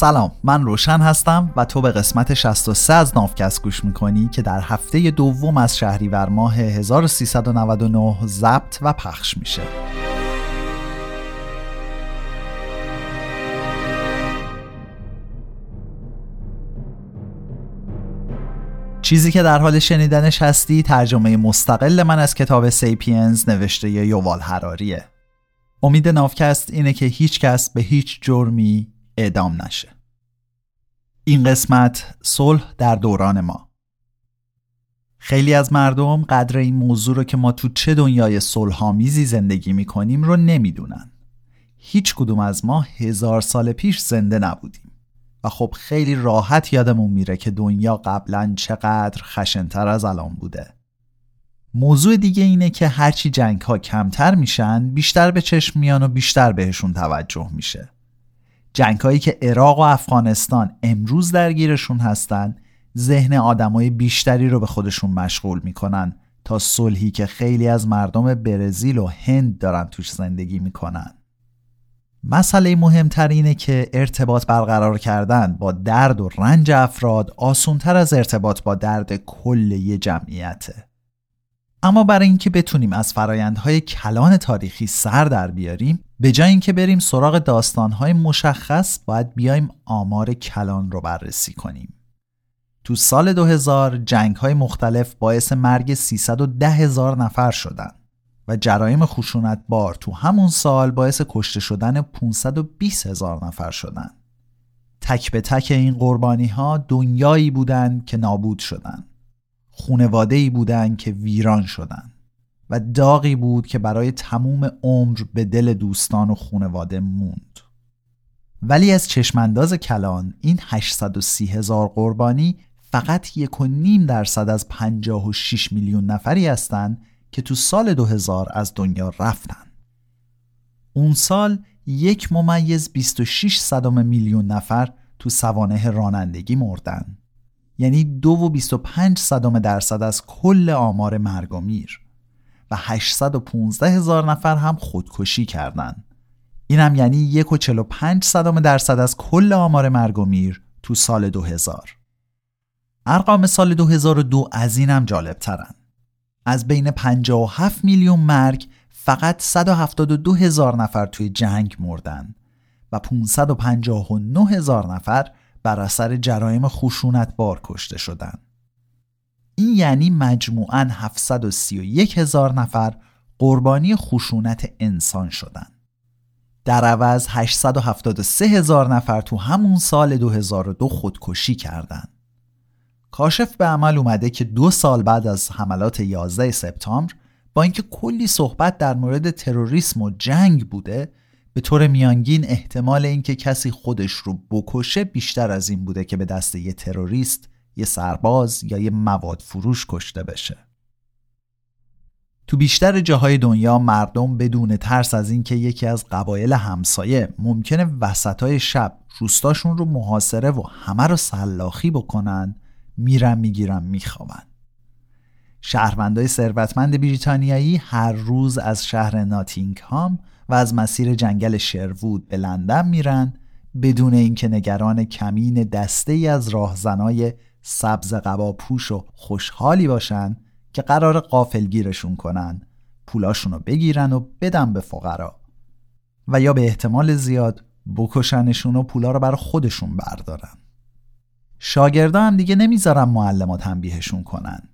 سلام من روشن هستم و تو به قسمت 63 از نافکست گوش می‌کنی که در هفته دوم از شهریور ماه 1399 ضبط و پخش میشه. چیزی که در حال شنیدنش هستی ترجمه مستقل من از کتاب سیپینز نوشته یووال هراریه امید نافکست اینه که هیچ کس به هیچ جرمی اعدام نشه. این قسمت صلح در دوران ما. خیلی از مردم قدر این موضوع رو که ما تو چه دنیای صلحآمیزی زندگی می‌کنیم رو نمی‌دونن. هیچ کدوم از ما هزار سال پیش زنده نبودیم. و خب خیلی راحت یادمون میره که دنیا قبلا چقدر خشنتر از الان بوده. موضوع دیگه اینه که هرچی جنگ ها کمتر میشن بیشتر به چشم میان و بیشتر بهشون توجه میشه. جنگ هایی که عراق و افغانستان امروز درگیرشون هستن ذهن آدمای بیشتری رو به خودشون مشغول می‌کنن تا صلحی که خیلی از مردم برزیل و هند دارن توش زندگی می‌کنن. مسئله مهمتر اینه که ارتباط برقرار کردن با درد و رنج افراد آسونتر از ارتباط با درد کل یه جمعیته. اما برای اینکه بتونیم از فرایندهای کلان تاریخی سر در بیاریم به جای اینکه بریم سراغ داستانهای مشخص باید بیایم آمار کلان رو بررسی کنیم. تو سال 2000 جنگ های مختلف باعث مرگ 310 هزار نفر شدن و جرایم خشونت بار تو همون سال باعث کشته شدن 520 هزار نفر شدن. تک به تک این قربانی ها دنیایی بودن که نابود شدن. خونواده ای بودن که ویران شدن و داغی بود که برای تموم عمر به دل دوستان و خونواده موند. ولی از چشمانداز کلان این 830 هزار قربانی فقط یک و نیم درصد از 56 میلیون نفری هستند که تو سال 2000 از دنیا رفتن. اون سال یک ممیز 26 صدام میلیون نفر تو سوانه رانندگی مردن. یعنی دو و 25 صدام درصد از کل آمار مرگ و میر و 815 هزار نفر هم خودکشی کردند. این هم یعنی یک و 45 صدام درصد از کل آمار مرگ و میر تو سال 2000 ارقام سال 2002 از این هم جالب ترن. از بین 57 میلیون مرگ فقط 172 هزار نفر توی جنگ مردن و 559 هزار نفر بر اثر جرایم خشونت بار کشته شدند. این یعنی مجموعاً 731 هزار نفر قربانی خشونت انسان شدند. در عوض 873 هزار نفر تو همون سال 2002 خودکشی کردند. کاشف به عمل اومده که دو سال بعد از حملات 11 سپتامبر با اینکه کلی صحبت در مورد تروریسم و جنگ بوده به طور میانگین احتمال اینکه کسی خودش رو بکشه بیشتر از این بوده که به دست یه تروریست، یه سرباز یا یه مواد فروش کشته بشه. تو بیشتر جاهای دنیا مردم بدون ترس از اینکه یکی از قبایل همسایه ممکنه وسطای شب روستاشون رو محاصره و همه رو سلاخی بکنن میرن می‌گیرن میخوابن. شهروندای ثروتمند بریتانیایی هر روز از شهر ناتینگهام و از مسیر جنگل شروود به لندن میرن بدون اینکه نگران کمین دسته ای از راهزنای سبز قبا پوش و خوشحالی باشن که قرار قافل گیرشون کنن. پولاشون بگیرن و بدن به فقرا. و یا به احتمال زیاد بکشنشون و پولا رو برای خودشون بردارن. شاگردا هم دیگه نمی‌ذارن معلم تنبیهشون کنن.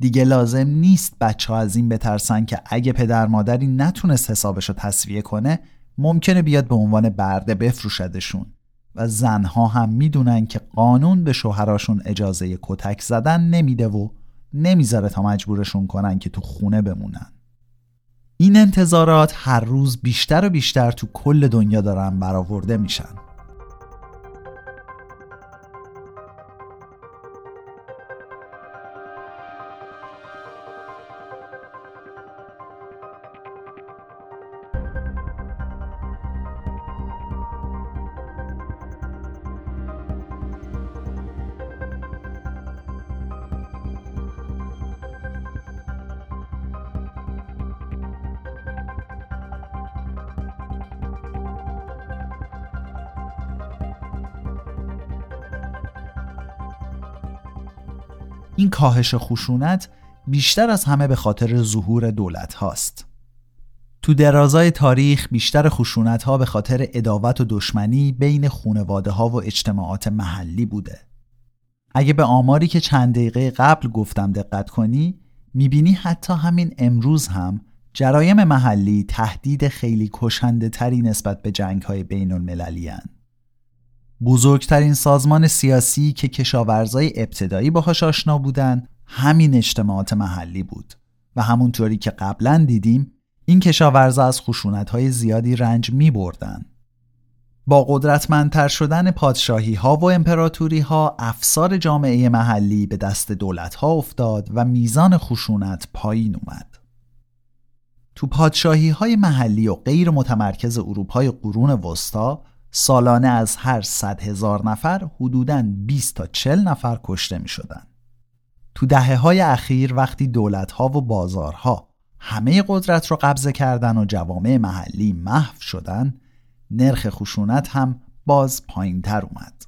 دیگه لازم نیست بچه ها از این بترسن که اگه پدر مادری نتونست حسابش رو تصویه کنه ممکنه بیاد به عنوان برده بفروشدشون. و زنها هم می‌دونن که قانون به شوهراشون اجازه کتک زدن نمیده و نمی‌ذاره تا مجبورشون کنن که تو خونه بمونن. این انتظارات هر روز بیشتر و بیشتر تو کل دنیا دارن برآورده میشن. این کاهش خشونت بیشتر از همه به خاطر ظهور دولت هاست. تو درازای تاریخ بیشتر خشونت ها به خاطر اداوت و دشمنی بین خونواده ها و اجتماعات محلی بوده. اگه به آماری که چند دقیقه قبل گفتم دقت کنی می‌بینی حتی همین امروز هم جرایم محلی تهدید خیلی کشنده تری نسبت به جنگ های بین المللی هن. بزرگترین سازمان سیاسی که کشاورزای ابتدایی باهاش آشنا بودن همین اجتماعات محلی بود و همونطوری که قبلا دیدیم این کشاورزا از خشونت های زیادی رنج می بردن. با قدرتمندتر شدن پادشاهی ها و امپراتوری ها افسار جامعه محلی به دست دولت ها افتاد و میزان خشونت پایین اومد. تو پادشاهی های محلی و غیر متمرکز اروپای قرون وسطا سالانه از هر صد هزار نفر حدوداً 20 تا 40 نفر کشته می شدن. تو دهه های اخیر وقتی دولت ها و بازارها همه قدرت رو قبضه کردن و جوامع محلی محو شدن نرخ خشونت هم باز پایین تر اومد.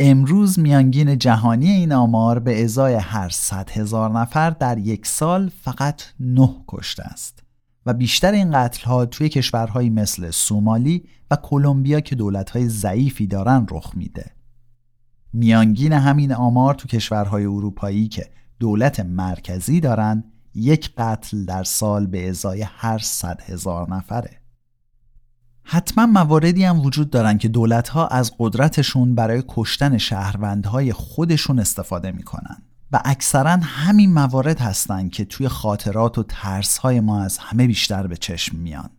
امروز میانگین جهانی این آمار به ازای هر صد هزار نفر در یک سال فقط نه کشته است و بیشتر این قتل ها توی کشورهایی مثل سومالی و کلمبیا که دولت های ضعیفی دارن رخ میده. میانگین همین آمار تو کشورهای اروپایی که دولت مرکزی دارن یک قتل در سال به ازای هر صد هزار نفره. حتما مواردی هم وجود دارن که دولت ها از قدرتشون برای کشتن شهروندهای خودشون استفاده می‌کنن و اکثرا همین موارد هستند که توی خاطرات و ترس های ما از همه بیشتر به چشم میان.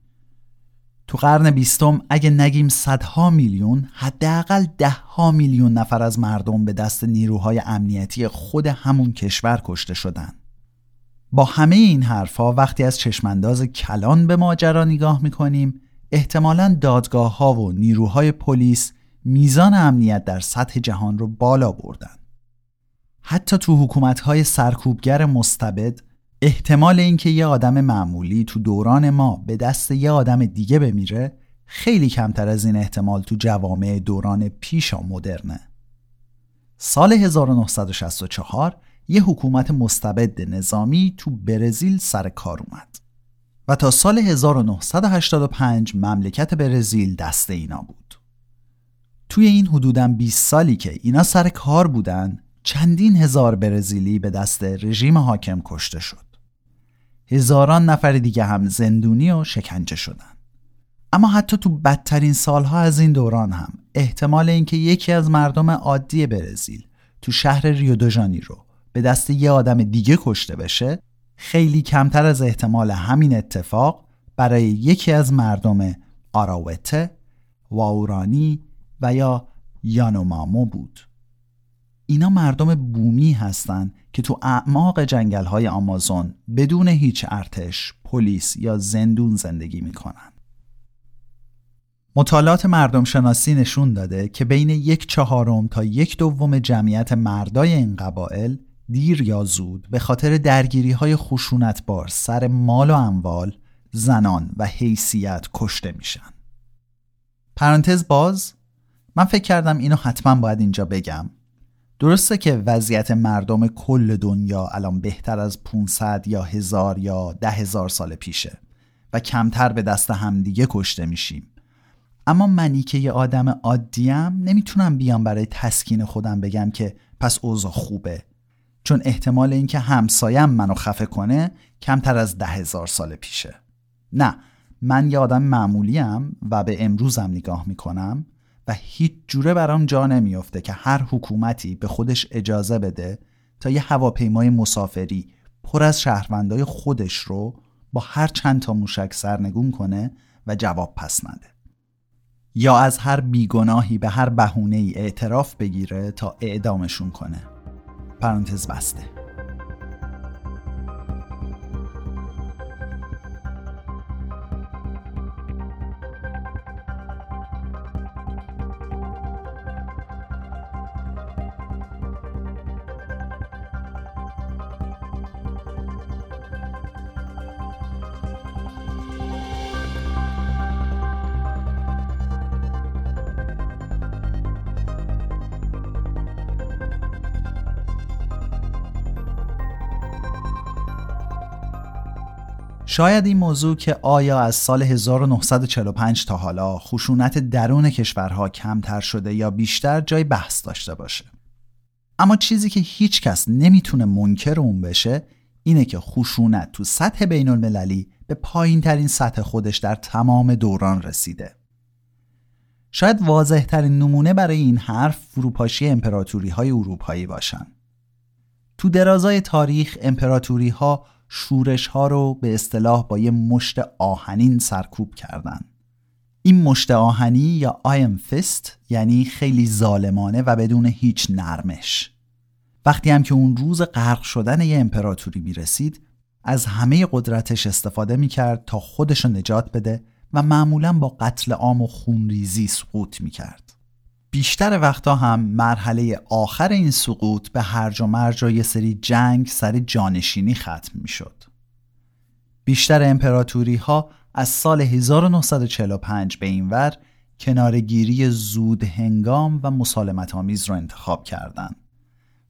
تو قرن بیستم اگه نگیم صدها میلیون حداقل دهها میلیون نفر از مردم به دست نیروهای امنیتی خود همون کشور کشته شدن. با همه این حرفها وقتی از چشمانداز کلان به ماجرا نگاه می‌کنیم احتمالا دادگاه ها و نیروهای پلیس میزان امنیت در سطح جهان رو بالا بردن. حتی تو حکومت های سرکوبگر مستبد احتمال اینکه یه آدم معمولی تو دوران ما به دست یه آدم دیگه بمیره خیلی کمتر از این احتمال تو جوامع دوران پیشا مدرنه. سال 1964 یه حکومت مستبد نظامی تو برزیل سر کار اومد و تا سال 1985 مملکت برزیل دست اینا بود. توی این حدوداً 20 سالی که اینا سر کار بودن چندین هزار برزیلی به دست رژیم حاکم کشته شد. هزاران نفر دیگه هم زندونی و شکنجه شدن. اما حتی تو بدترین سالها از این دوران هم احتمال اینکه یکی از مردم عادی برزیل تو شهر ریو دو رو به دست یه آدم دیگه کشته بشه خیلی کمتر از احتمال همین اتفاق برای یکی از مردم آراوته، واورانی و یا یانومامو بود. اینا مردم بومی هستند که تو اعماق جنگل های آمازون بدون هیچ ارتش، پلیس یا زندون زندگی می‌کنن. مطالعات مردم شناسی نشون داده که بین یک چهارم تا یک دوم جمعیت مردای این قبایل دیر یا زود به خاطر درگیری های خشونتبار سر مال و اموال، زنان و حیثیت کشته میشن. پرانتز باز من فکر کردم اینو حتما باید اینجا بگم درسته که وضعیت مردم کل دنیا الان بهتر از 500 یا هزار یا ده هزار سال پیشه و کمتر به دست همدیگه کشته میشیم. اما منی که یه آدم عادیم نمی‌تونم بیام برای تسکین خودم بگم که پس اوضاع خوبه. چون احتمال اینکه همسایم منو خفه کنه کمتر از ده هزار سال پیشه. نه من یه آدم معمولیم و به امروزم نگاه می‌کنم. و هیچ جوره برام جا نمیافته که هر حکومتی به خودش اجازه بده تا یه هواپیمای مسافری پر از شهروندای خودش رو با هر چند تا موشک سرنگون کنه و جواب پس نده. یا از هر بیگناهی به هر بهونه ای اعتراف بگیره تا اعدامشون کنه. پرانتز بسته. شاید این موضوع که آیا از سال 1945 تا حالا خشونت درون کشورها کمتر شده یا بیشتر جای بحث داشته باشه. اما چیزی که هیچ کس نمی‌تونه منکر اون بشه اینه که خشونت تو سطح بین المللی به پایین ترین سطح خودش در تمام دوران رسیده. شاید واضح ترین نمونه برای این حرف فروپاشی امپراتوری های اروپایی باشن. تو درازای تاریخ امپراتوری ها شورش ها رو به اصطلاح با یه مشت آهنین سرکوب کردن این مشت آهنی یا آیم فست یعنی خیلی ظالمانه و بدون هیچ نرمش وقتی هم که اون روز غرق شدن یه امپراتوری می رسید از همه قدرتش استفاده می کرد تا خودش رو نجات بده و معمولا با قتل عام و خونریزی سقوط می کرد. بیشتر وقتا هم مرحله آخر این سقوط به هرج و مرج و یه سری جنگ سر جانشینی ختم می شد. بیشتر امپراتوری ها از سال 1945 به این ور کنارگیری زود هنگام و مسالمت آمیز رو انتخاب کردند.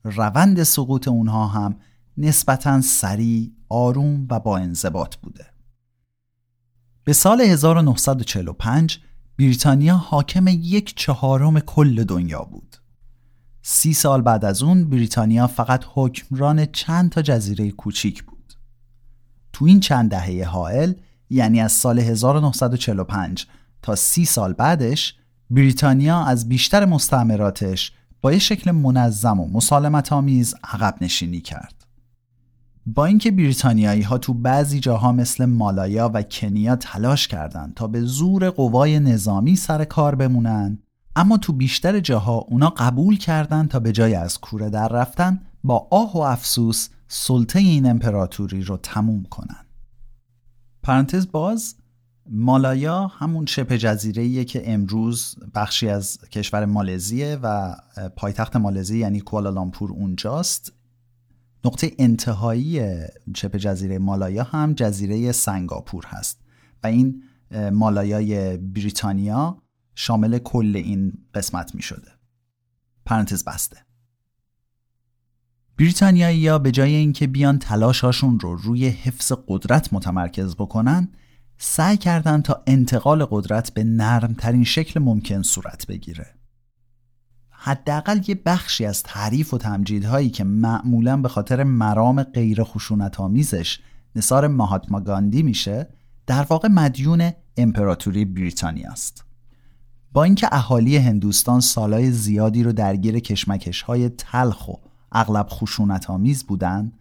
روند سقوط اونها هم نسبتا سریع، آروم و با انضباط بوده. به سال 1945 بریتانیا حاکم یک چهارم کل دنیا بود. سی سال بعد از اون بریتانیا فقط حکمران چند تا جزیره کوچیک بود. تو این چند دهه حائل یعنی از سال 1945 تا سی سال بعدش بریتانیا از بیشتر مستعمراتش با یه شکل منظم و مسالمت آمیز عقب نشینی کرد. با اینکه بریتانیایی ها تو بعضی جاها مثل مالایا و کنیا تلاش کردند تا به زور قوای نظامی سر کار بمونن اما تو بیشتر جاها اونا قبول کردند تا به جای از کوره در رفتن با آه و افسوس سلطه این امپراتوری رو تموم کنن. پرانتز باز مالایا همون شبه جزیره که امروز بخشی از کشور مالزیه و پایتخت مالزی یعنی کوالالامپور اونجاست نقطه انتهایی شبه جزیره مالایا هم جزیره سنگاپور هست. و این مالایای بریتانیا شامل کل این قسمت می شده. پرانتز بسته. بریتانیایی ها به جای اینکه بیان تلاشاشون رو روی حفظ قدرت متمرکز بکنن سعی کردند تا انتقال قدرت به نرمترین شکل ممکن صورت بگیره. حداقل یه بخشی از تعریف و تمجیدهایی که معمولا به خاطر مرام غیر خشونت آمیزش نصار ماهاتما گاندی میشه در واقع مدیون امپراتوری بریتانیا است. با اینکه اهالی هندوستان سالای زیادی رو درگیر کشمکش های تلخ و اغلب خشونت آمیز بودند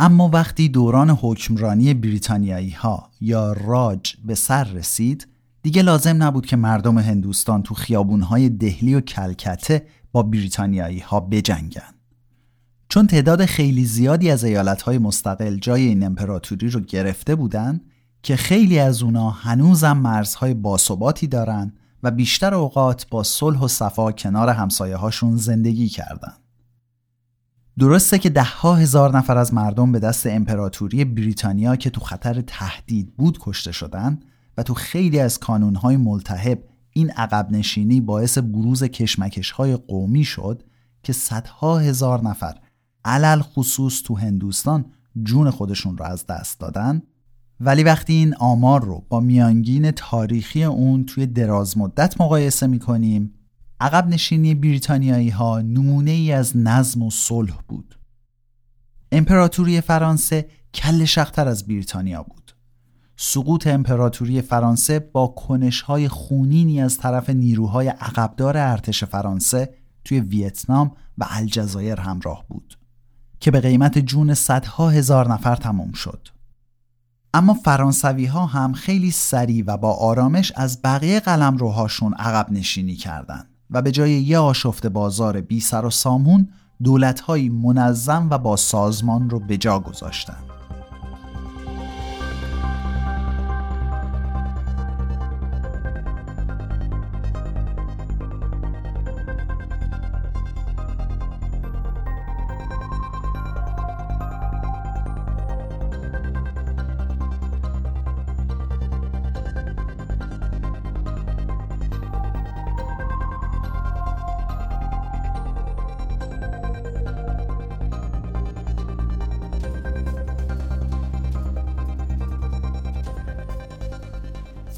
اما وقتی دوران حکمرانی بریتانیایی ها یا راج به سر رسید دیگه لازم نبود که مردم هندوستان تو خیابونهای دهلی و کلکته با بریتانیایی ها بجنگن چون تعداد خیلی زیادی از ایالتهای مستقل جای این امپراتوری رو گرفته بودن که خیلی از اونا هنوزم مرزهای باثباتی دارن و بیشتر اوقات با صلح و صفا کنار همسایه هاشون زندگی کردن. درسته که ده ها هزار نفر از مردم به دست امپراتوری بریتانیا که تو خطر تهدید بود کشته شدن و تو خیلی از کانونهای ملتهب این عقب نشینی باعث بروز کشمکش های قومی شد که صدها هزار نفر علل خصوص تو هندوستان جون خودشون رو از دست دادن ولی وقتی این آمار رو با میانگین تاریخی اون توی دراز مدت مقایسه می‌کنیم عقب نشینی بریتانیایی ها نمونه ای از نظم و صلح بود. امپراتوری فرانسه کل شختر از بریتانیا بود. سقوط امپراتوری فرانسه با کنش های خونینی از طرف نیروهای عقبدار ارتش فرانسه توی ویتنام و الجزایر همراه بود که به قیمت جون صدها هزار نفر تمام شد. اما فرانسوی ها هم خیلی سریع و با آرامش از بقیه قلم روهاشون عقب نشینی کردند. و به جای یه آشفت بازار بی سر و سامون دولتهایی منظم و با سازمان رو به جا گذاشتند.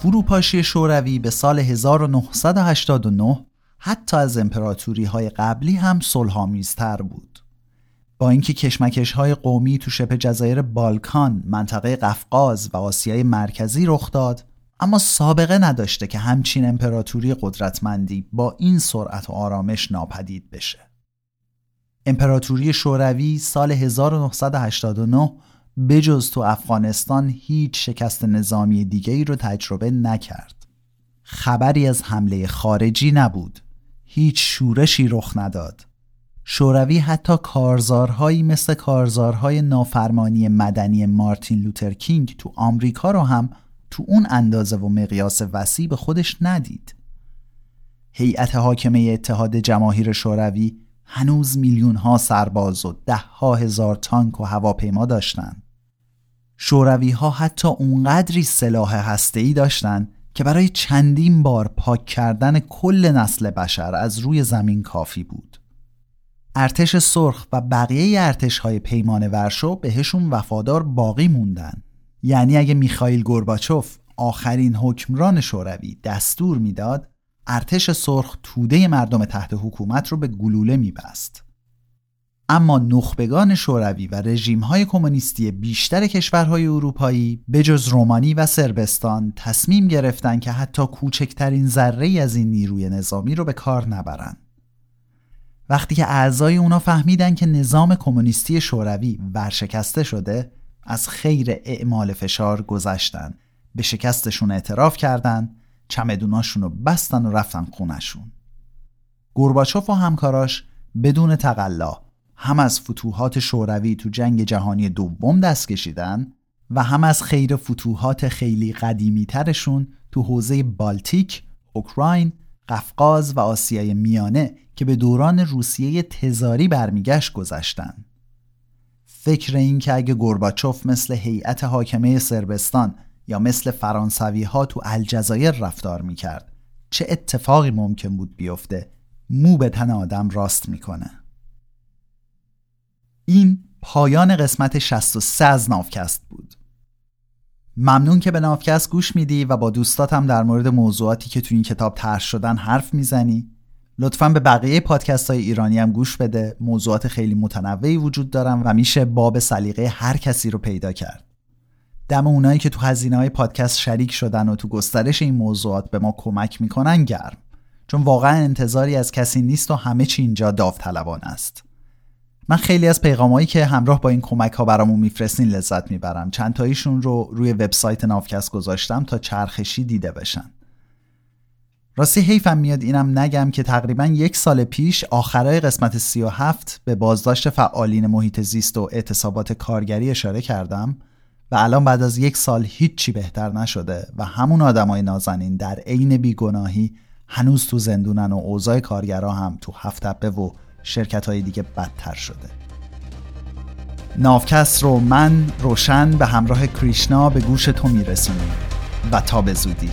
فروپاشی شوروی به سال 1989 حتی از امپراتوری های قبلی هم صلحآمیزتر بود. با اینکه کشمکش های قومی تو شبه جزایر بالکان، منطقه قفقاز و آسیای مرکزی رخ داد، اما سابقه نداشته که همچین امپراتوری قدرتمندی با این سرعت و آرامش ناپدید بشه. امپراتوری شوروی سال 1989 بجز تو افغانستان هیچ شکست نظامی دیگه ای رو تجربه نکرد. خبری از حمله خارجی نبود. هیچ شورشی رخ نداد. شوروی حتی کارزارهایی مثل کارزارهای نافرمانی مدنی مارتین لوترکینگ تو آمریکا رو هم تو اون اندازه و مقیاس وسیع به خودش ندید. هیئت حاکمه اتحاد جماهیر شوروی هنوز میلیون ها سرباز و ده ها هزار تانک و هواپیما داشتند. شوروی ها حتی اونقدری سلاح هسته‌ای داشتند که برای چندین بار پاک کردن کل نسل بشر از روی زمین کافی بود. ارتش سرخ و بقیه ارتش های پیمان ورشو بهشون وفادار باقی موندن. یعنی اگه میخائیل گورباچوف آخرین حکمران شوروی دستور می‌داد ارتش سرخ توده مردم تحت حکومت رو به گلوله میبست. اما نخبگان شوروی و رژیم‌های کمونیستی بیشتر کشورهای اروپایی بجز رومانی و سربستان تصمیم گرفتند که حتی کوچکترین ذره از این نیروی نظامی رو به کار نبرند. وقتی که اعضای اونا فهمیدن که نظام کمونیستی شوروی ورشکسته شده از خیر اعمال فشار گذشتن به شکستشون اعتراف کردند چمدوناشون رو بستن و رفتن خونشون گورباچوف و همکاراش بدون تقلا هم از فتوحات شوروی تو جنگ جهانی دوم دست کشیدن و هم از خیر فتوحات خیلی قدیمی ترشون تو حوزه بالتیک، اوکراین، قفقاز و آسیای میانه که به دوران روسیه تزاری برمیگشت گذشتن. فکر این که اگه گورباچوف مثل هیئت حاکمه سربستان یا مثل فرانسوی ها تو الجزایر رفتار می‌کرد چه اتفاقی ممکن بود بیفته مو به تن آدم راست می‌کنه این پایان قسمت 63 از نافکست بود. ممنون که به نافکست گوش میدی و با دوستاتم در مورد موضوعاتی که تو این کتاب طرح شدن حرف می‌زنی. لطفا به بقیه پادکست های ایرانی هم گوش بده. موضوعات خیلی متنوعی وجود دارن و میشه باب سلیقه هر کسی رو پیدا کرد. دم اونایی که تو هزینه های پادکست شریک شدن و تو گسترش این موضوعات به ما کمک می‌کنن گرم. چون واقعا انتظاری از کسی نیست و همه چی اینجا داوطلبان است. من خیلی از پیغامایی که همراه با این کمک ها برامون میفرستین لذت می‌برم. چند تاییشون رو روی وبسایت نافکست گذاشتم تا چرخشی دیده بشن. راستی حیفم میاد اینم نگم که تقریبا یک سال پیش آخرای قسمت 37 به بازداشت فعالین محیط زیست و اعتصابات کارگری اشاره کردم و الان بعد از یک سال هیچی بهتر نشده و همون آدمای نازنین در عین بیگناهی هنوز تو زندونن و اوضاع کارگرا هم تو هفت و شرکت های دیگه بدتر شده. نافکست رو من روشن به همراه کریشنا به گوش تو میرسونیم و تا به زودی.